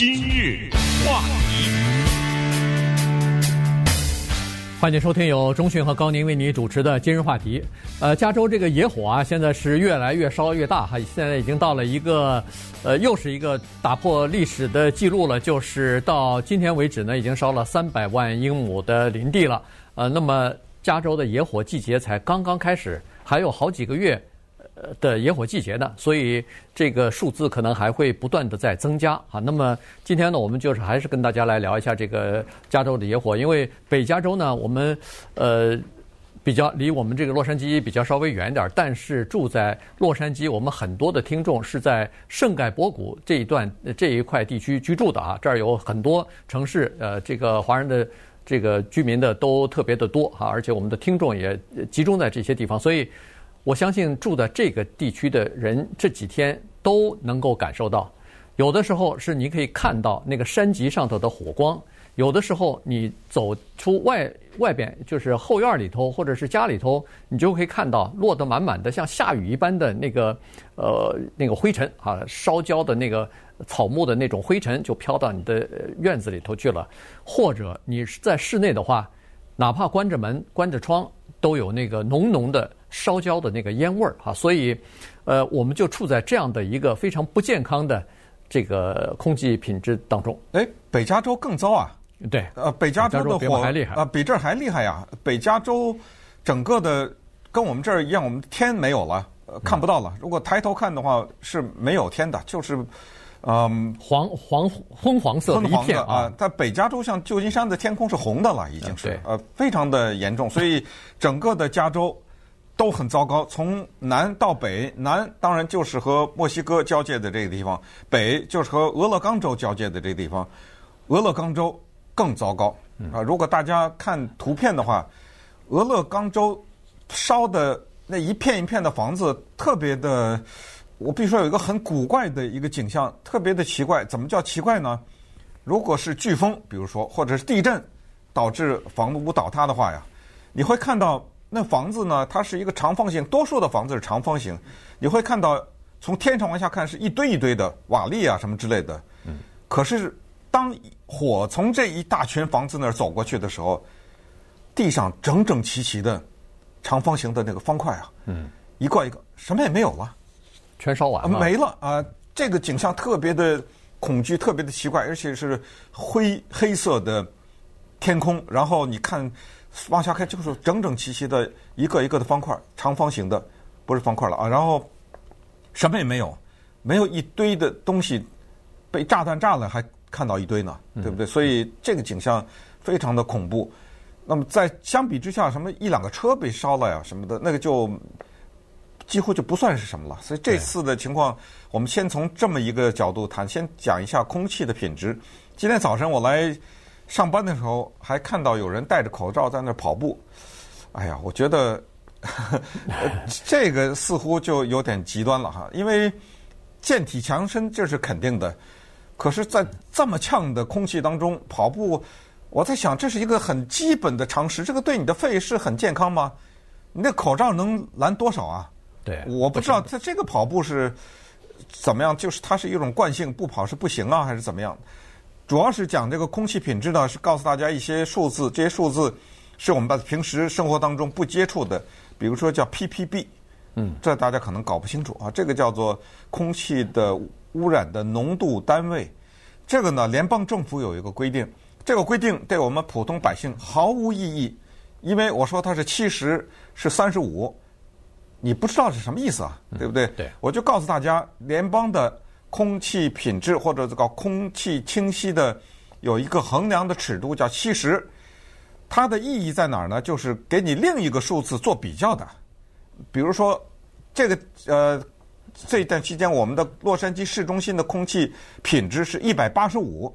今日话题，欢迎收听由中讯和高宁为你主持的今日话题。呃，加州这个野火啊，现在是越来越烧越大哈，现在已经到了一个，呃，又是一个打破历史的记录了，就是到今天为止呢，已经烧了三百万英亩的林地了。呃，那么加州的野火季节才刚刚开始，还有好几个月。的野火季节呢，所以这个数字可能还会不断的在增加啊。那么今天呢，我们就是还是跟大家来聊一下这个加州的野火，因为北加州呢，我们呃比较离我们这个洛杉矶比较稍微远一点，但是住在洛杉矶，我们很多的听众是在圣盖博谷这一段这一块地区居住的啊。这儿有很多城市，呃，这个华人的这个居民的都特别的多啊，而且我们的听众也集中在这些地方，所以。我相信住在这个地区的人这几天都能够感受到，有的时候是你可以看到那个山脊上头的火光，有的时候你走出外外边，就是后院里头或者是家里头，你就可以看到落得满满的像下雨一般的那个呃那个灰尘啊，烧焦的那个草木的那种灰尘就飘到你的院子里头去了，或者你是在室内的话，哪怕关着门关着窗，都有那个浓浓的。烧焦的那个烟味儿哈，所以，呃，我们就处在这样的一个非常不健康的这个空气品质当中。哎，北加州更糟啊！对，呃，北加州的火还厉害啊，比这儿还厉害呀！北加州整个的跟我们这儿一样，我们天没有了，呃，看不到了。如果抬头看的话，是没有天的，就是。嗯，黄黄昏黄色的一片啊！在北加州，像旧金山的天空是红的了，已经是呃非常的严重，所以整个的加州都很糟糕。从南到北，南当然就是和墨西哥交界的这个地方，北就是和俄勒冈州交界的这个地方，俄勒冈州更糟糕啊！如果大家看图片的话，俄勒冈州烧的那一片一片的房子特别的。我必须说有一个很古怪的一个景象，特别的奇怪。怎么叫奇怪呢？如果是飓风，比如说或者是地震导致房屋倒塌的话呀，你会看到那房子呢，它是一个长方形，多数的房子是长方形。你会看到从天上往下看是一堆一堆的瓦砾啊什么之类的。嗯。可是当火从这一大群房子那儿走过去的时候，地上整整齐齐的长方形的那个方块啊，嗯，一块一个什么也没有了。全烧完了，没了啊！这个景象特别的恐惧，特别的奇怪，而且是灰黑色的天空。然后你看往下看，就是整整齐齐的一个一个的方块，长方形的，不是方块了啊！然后什么也没有，没有一堆的东西被炸弹炸了，还看到一堆呢，对不对？所以这个景象非常的恐怖。那么在相比之下，什么一两个车被烧了呀，什么的，那个就。几乎就不算是什么了，所以这次的情况，我们先从这么一个角度谈，先讲一下空气的品质。今天早晨我来上班的时候，还看到有人戴着口罩在那跑步。哎呀，我觉得 这个似乎就有点极端了哈，因为健体强身这是肯定的，可是，在这么呛的空气当中跑步，我在想，这是一个很基本的常识，这个对你的肺是很健康吗？你那口罩能拦多少啊？对，我不知道他这个跑步是怎么样，就是它是一种惯性，不跑是不行啊，还是怎么样？主要是讲这个空气品质呢，是告诉大家一些数字，这些数字是我们在平时生活当中不接触的，比如说叫 ppb，嗯，这大家可能搞不清楚啊，这个叫做空气的污染的浓度单位，这个呢，联邦政府有一个规定，这个规定对我们普通百姓毫无意义，因为我说它是七十，是三十五。你不知道是什么意思啊，对不对？对，我就告诉大家，联邦的空气品质或者这个空气清晰的有一个衡量的尺度叫七十，它的意义在哪儿呢？就是给你另一个数字做比较的。比如说，这个呃，这一段期间我们的洛杉矶市中心的空气品质是一百八十五，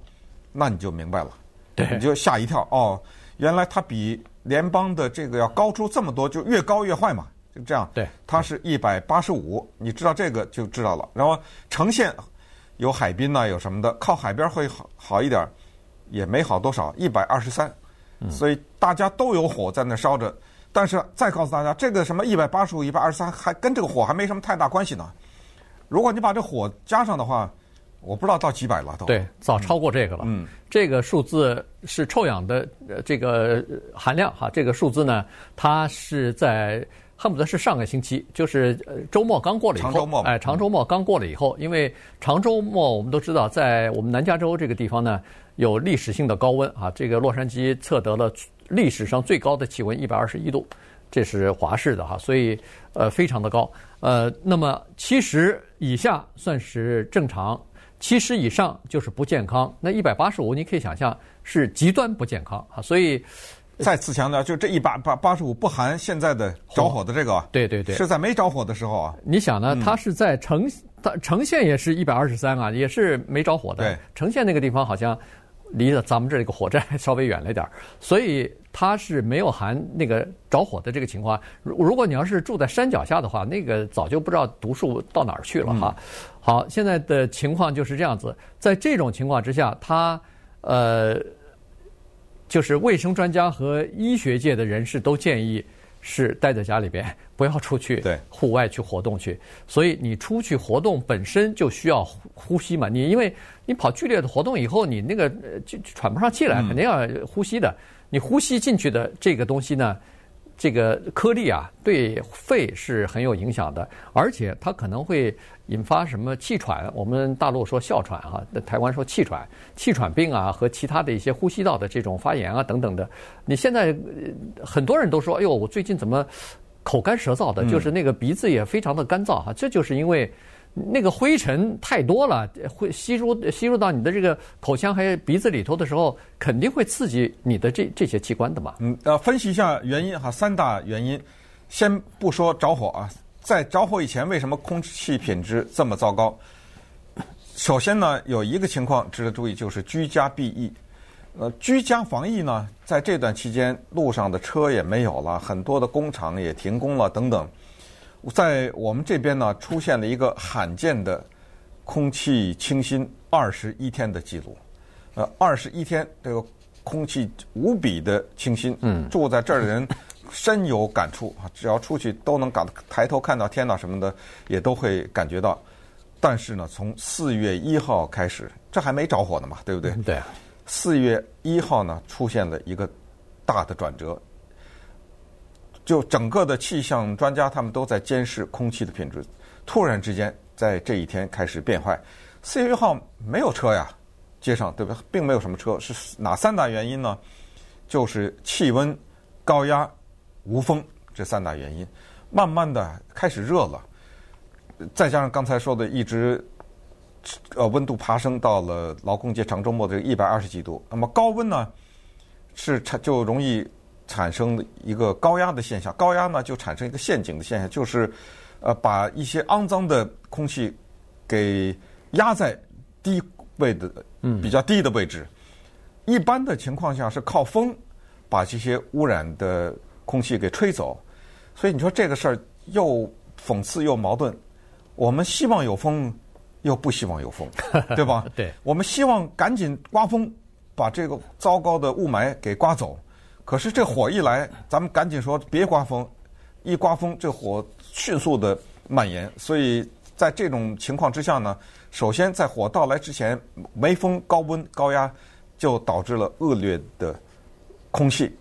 那你就明白了，对，你就吓一跳哦，原来它比联邦的这个要高出这么多，就越高越坏嘛。就这样，对，它是一百八十五，你知道这个就知道了。然后城县有海滨呐，有什么的，靠海边会好好一点，也没好多少，一百二十三。所以大家都有火在那烧着，但是再告诉大家，这个什么一百八十五、一百二十三，还跟这个火还没什么太大关系呢。如果你把这火加上的话，我不知道到几百了都。对，早超过这个了。嗯，这个数字是臭氧的这个含量哈，这个数字呢，它是在恨不得是上个星期，就是周末刚过了以后，长周末哎，长周末刚过了以后，因为长周末我们都知道，在我们南加州这个地方呢，有历史性的高温啊，这个洛杉矶测得了历史上最高的气温一百二十一度。这是华氏的哈，所以呃非常的高，呃，那么七十以下算是正常，七十以上就是不健康。那一百八十五你可以想象是极端不健康啊，所以再次强调，就这一百八八十五不含现在的着火的这个，对对对，是在没着火的时候啊。你想呢？它是在呈它呈现也是一百二十三啊，也是没着火的。对，呈现那个地方好像离了咱们这个火灾还稍微远了一点，所以。它是没有含那个着火的这个情况。如如果你要是住在山脚下的话，那个早就不知道毒素到哪儿去了哈。好，现在的情况就是这样子。在这种情况之下，它呃，就是卫生专家和医学界的人士都建议是待在家里边，不要出去户外去活动去。所以你出去活动本身就需要呼吸嘛。你因为你跑剧烈的活动以后，你那个就喘不上气来，肯定要呼吸的。你呼吸进去的这个东西呢，这个颗粒啊，对肺是很有影响的，而且它可能会引发什么气喘。我们大陆说哮喘哈，台湾说气喘、气喘病啊，和其他的一些呼吸道的这种发炎啊等等的。你现在很多人都说，哎呦，我最近怎么口干舌燥的？就是那个鼻子也非常的干燥哈，这就是因为。那个灰尘太多了，会吸入吸入到你的这个口腔还有鼻子里头的时候，肯定会刺激你的这这些器官的嘛。嗯，呃，分析一下原因哈，三大原因。先不说着火啊，在着火以前，为什么空气品质这么糟糕？首先呢，有一个情况值得注意，就是居家避疫。呃，居家防疫呢，在这段期间，路上的车也没有了，很多的工厂也停工了，等等。在我们这边呢，出现了一个罕见的空气清新二十一天的记录。呃，二十一天，这个空气无比的清新。嗯。住在这儿的人深有感触啊，只要出去都能感抬头看到天呐什么的，也都会感觉到。但是呢，从四月一号开始，这还没着火呢嘛，对不对？对。四月一号呢，出现了一个大的转折。就整个的气象专家，他们都在监视空气的品质。突然之间，在这一天开始变坏。四月一号没有车呀，街上对吧？并没有什么车。是哪三大原因呢？就是气温、高压、无风这三大原因。慢慢的开始热了，再加上刚才说的，一直呃温度爬升到了劳工节长周末的一百二十几度。那么高温呢，是它就容易。产生一个高压的现象，高压呢就产生一个陷阱的现象，就是，呃，把一些肮脏的空气给压在低位的，嗯，比较低的位置。一般的情况下是靠风把这些污染的空气给吹走，所以你说这个事儿又讽刺又矛盾。我们希望有风，又不希望有风，对吧？对，我们希望赶紧刮风，把这个糟糕的雾霾给刮走。可是这火一来，咱们赶紧说别刮风，一刮风这火迅速的蔓延。所以在这种情况之下呢，首先在火到来之前，没风、高温、高压就导致了恶劣的空气。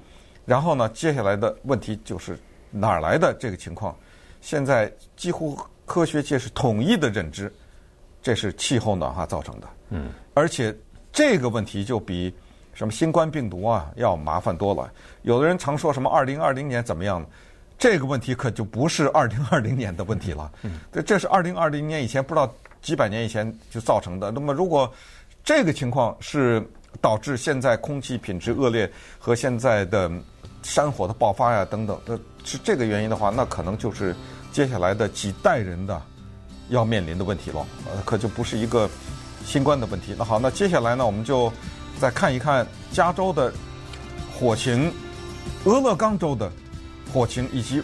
然后呢，接下来的问题就是哪儿来的这个情况？现在几乎科学界是统一的认知，这是气候暖化造成的。嗯，而且这个问题就比。什么新冠病毒啊，要麻烦多了。有的人常说什么二零二零年怎么样？这个问题可就不是二零二零年的问题了。嗯，这是二零二零年以前不知道几百年以前就造成的。那么如果这个情况是导致现在空气品质恶劣和现在的山火的爆发呀等等，呃，是这个原因的话，那可能就是接下来的几代人的要面临的问题了。呃，可就不是一个新冠的问题。那好，那接下来呢，我们就。再看一看加州的火情，俄勒冈州的火情，以及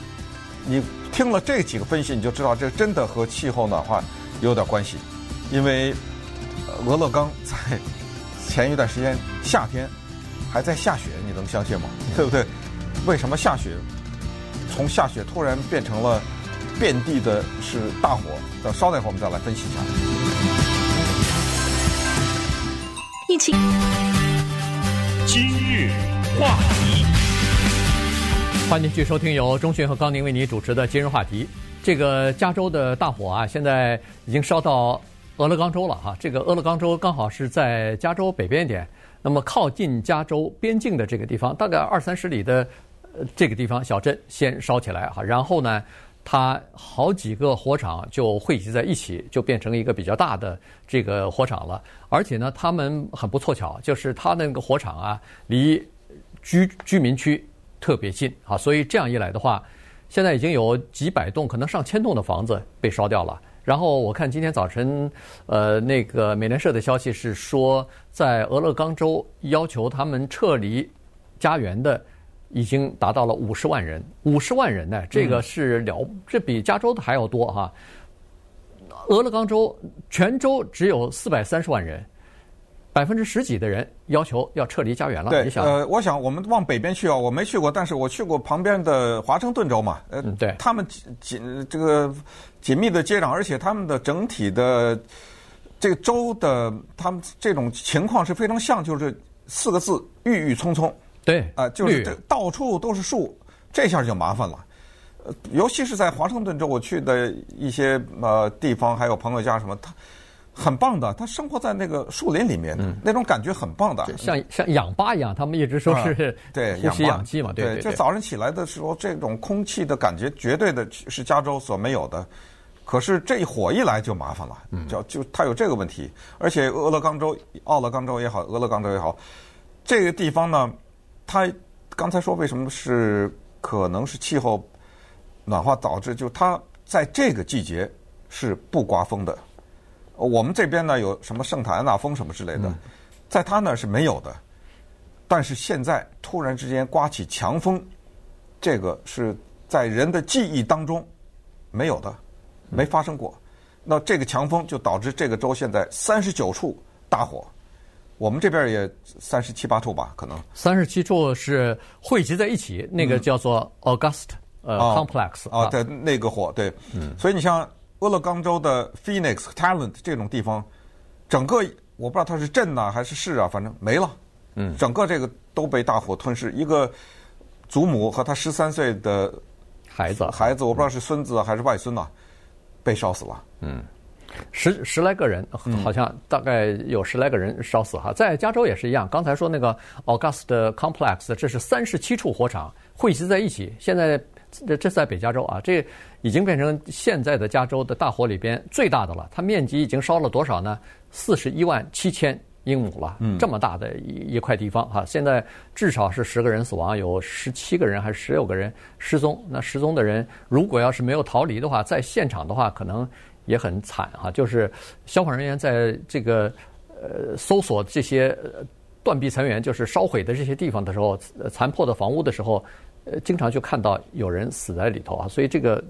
你听了这几个分析，你就知道这真的和气候暖化有点关系。因为俄勒冈在前一段时间夏天还在下雪，你能相信吗？对不对？为什么下雪？从下雪突然变成了遍地的是大火。等稍等一会儿，我们再来分析一下。一起。今日话题，欢迎继续收听由中迅和高宁为你主持的今日话题。这个加州的大火啊，现在已经烧到俄勒冈州了哈。这个俄勒冈州刚好是在加州北边一点，那么靠近加州边境的这个地方，大概二三十里的这个地方小镇先烧起来哈，然后呢，它好几个火场就汇集在一起，就变成一个比较大的这个火场了。而且呢，他们很不凑巧，就是它那个火场啊，离居居民区特别近啊，所以这样一来的话。现在已经有几百栋，可能上千栋的房子被烧掉了。然后我看今天早晨，呃，那个美联社的消息是说，在俄勒冈州要求他们撤离家园的已经达到了五十万人。五十万人呢，这个是了，这比加州的还要多哈。俄勒冈州全州只有四百三十万人。百分之十几的人要求要撤离家园了。对，呃，我想我们往北边去啊，我没去过，但是我去过旁边的华盛顿州嘛。呃，对，他们紧这个紧密的接壤，而且他们的整体的这个州的他们这种情况是非常像，就是四个字：郁郁葱葱。对，啊、呃，就是到处都是树，这下就麻烦了。呃，尤其是在华盛顿州，我去的一些呃地方，还有朋友家什么，他。很棒的，他生活在那个树林里面，嗯、那种感觉很棒的，像像氧吧一样，他们一直说是对呼吸氧气嘛，对对，就早上起来的时候，这种空气的感觉绝对的是加州所没有的。可是这一火一来就麻烦了，就就它有这个问题，而且俄勒冈州、奥勒冈州也好，俄勒冈州也好，这个地方呢，它刚才说为什么是可能是气候暖化导致，就它在这个季节是不刮风的。我们这边呢有什么圣塔安娜风什么之类的，在他那是没有的。但是现在突然之间刮起强风，这个是在人的记忆当中没有的，没发生过。那这个强风就导致这个州现在三十九处大火，我们这边也三十七八处吧，可能。三十七处是汇集在一起，那个叫做 August 呃 Complex 啊，对那个火对，所以你像。俄勒冈州的 Phoenix、Talent 这种地方，整个我不知道它是镇呐、啊、还是市啊，反正没了。嗯，整个这个都被大火吞噬。一个祖母和他十三岁的孩子，孩子我不知道是孙子还是外孙呐、啊，被烧死了。嗯，十十来个人，好像大概有十来个人烧死哈。在加州也是一样，刚才说那个 August Complex，这是三十七处火场汇集在一起，现在。这这在北加州啊，这已经变成现在的加州的大火里边最大的了。它面积已经烧了多少呢？四十一万七千英亩了，这么大的一一块地方哈。现在至少是十个人死亡，有十七个人还是十六个人失踪。那失踪的人如果要是没有逃离的话，在现场的话可能也很惨哈。就是消防人员在这个呃搜索这些断壁残垣，就是烧毁的这些地方的时候，残破的房屋的时候。呃，经常就看到有人死在里头啊，所以这个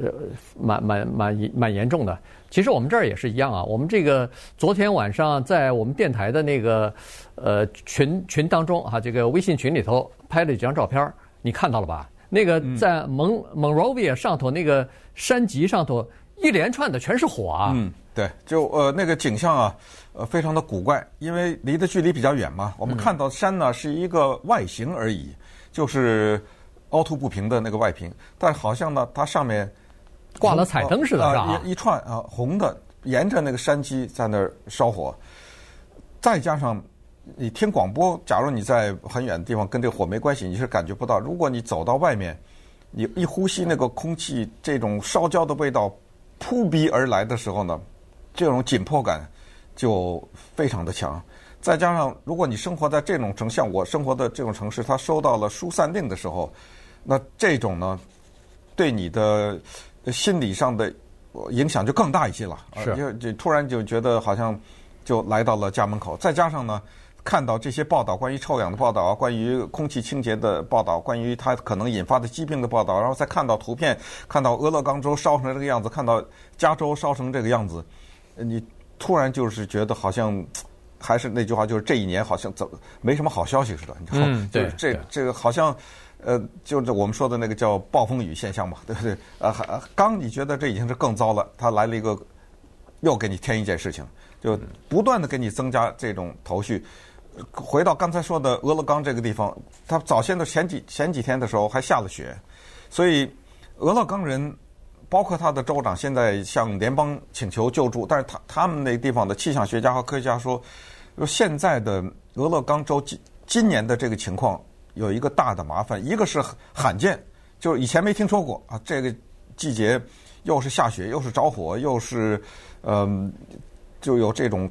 呃，蛮蛮蛮蛮严重的。其实我们这儿也是一样啊，我们这个昨天晚上在我们电台的那个呃群群当中啊，这个微信群里头拍了几张照片，你看到了吧？那个在蒙蒙罗维亚上头那个山脊上头一连串的全是火啊。嗯，对，就呃那个景象啊，呃非常的古怪，因为离的距离比较远嘛，我们看到山呢是一个外形而已。就是凹凸不平的那个外屏，但好像呢，它上面挂了彩灯似的，是吧？啊，一串啊，红的，沿着那个山脊在那儿烧火。再加上你听广播，假如你在很远的地方，跟这个火没关系，你是感觉不到。如果你走到外面，你一呼吸那个空气，这种烧焦的味道扑鼻而来的时候呢，这种紧迫感就非常的强。再加上，如果你生活在这种城，像我生活的这种城市，它收到了疏散令的时候，那这种呢，对你的心理上的影响就更大一些了。是。就就突然就觉得好像就来到了家门口。再加上呢，看到这些报道，关于臭氧的报道啊，关于空气清洁的报道，关于它可能引发的疾病的报道，然后再看到图片，看到俄勒冈州烧成这个样子，看到加州烧成这个样子，你突然就是觉得好像。还是那句话，就是这一年好像怎么没什么好消息似的。你知道嗯，对，这这个好像，呃，就是我们说的那个叫暴风雨现象嘛，对不对？呃，刚你觉得这已经是更糟了，他来了一个，又给你添一件事情，就不断的给你增加这种头绪。回到刚才说的俄勒冈这个地方，他早先的前几前几天的时候还下了雪，所以俄勒冈人包括他的州长现在向联邦请求救助，但是他他们那地方的气象学家和科学家说，说现在的俄勒冈州今今年的这个情况有一个大的麻烦，一个是罕见，就是以前没听说过啊，这个季节又是下雪，又是着火，又是嗯、就有这种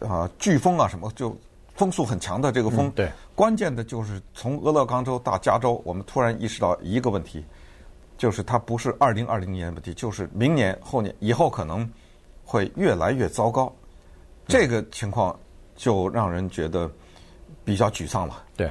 啊飓风啊什么就。风速很强的这个风，嗯、对，关键的就是从俄勒冈州到加州，我们突然意识到一个问题，就是它不是二零二零年的问题，就是明年、后年以后可能会越来越糟糕。这个情况就让人觉得比较沮丧了。对，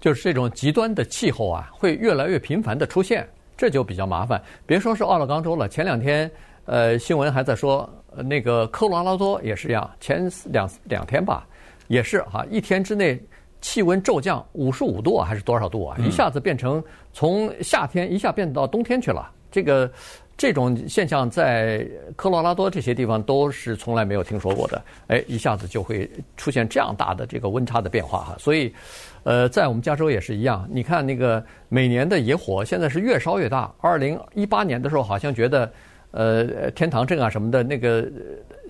就是这种极端的气候啊，会越来越频繁的出现，这就比较麻烦。别说是奥勒冈州了，前两天呃新闻还在说，那个科罗拉多也是一样，前两两天吧。也是哈，一天之内气温骤降五十五度啊，还是多少度啊？一下子变成从夏天一下变到冬天去了。这个这种现象在科罗拉多这些地方都是从来没有听说过的。哎，一下子就会出现这样大的这个温差的变化哈。所以，呃，在我们加州也是一样。你看那个每年的野火现在是越烧越大。二零一八年的时候好像觉得，呃，天堂镇啊什么的那个。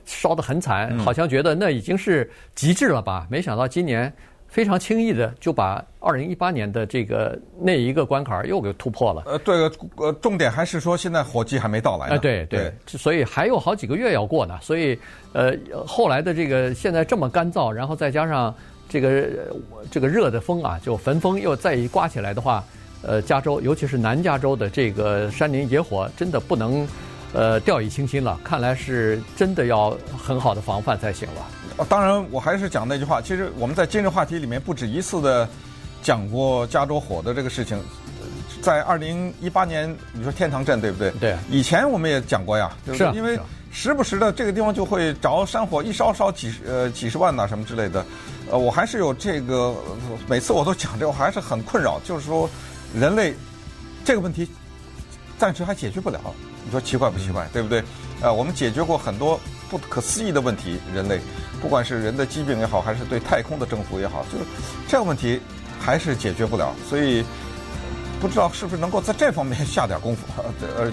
烧得很惨，好像觉得那已经是极致了吧？没想到今年非常轻易的就把二零一八年的这个那一个关卡又给突破了。呃，对，呃，重点还是说现在火季还没到来呢。哎，对对，所以还有好几个月要过呢。所以，呃，后来的这个现在这么干燥，然后再加上这个这个热的风啊，就焚风又再一刮起来的话，呃，加州尤其是南加州的这个山林野火真的不能。呃，掉以轻心了，看来是真的要很好的防范才行了。当然，我还是讲那句话，其实我们在今日话题里面不止一次的讲过加州火的这个事情。在二零一八年，你说天堂镇对不对？对。以前我们也讲过呀，就是因为时不时的这个地方就会着山火，一烧烧几十呃几十万呐什么之类的。呃，我还是有这个，每次我都讲这个，我还是很困扰，就是说人类这个问题暂时还解决不了。你说奇怪不奇怪，对不对？呃，我们解决过很多不可思议的问题，人类，不管是人的疾病也好，还是对太空的征服也好，就是这个问题还是解决不了。所以不知道是不是能够在这方面下点功夫，呃，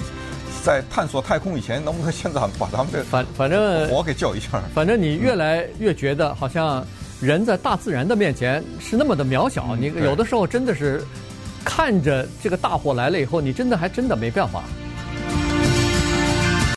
在探索太空以前，能不能现在把咱们这反反正火给救一下？反正你越来越觉得，好像人在大自然的面前是那么的渺小。你有的时候真的是看着这个大火来了以后，你真的还真的没办法。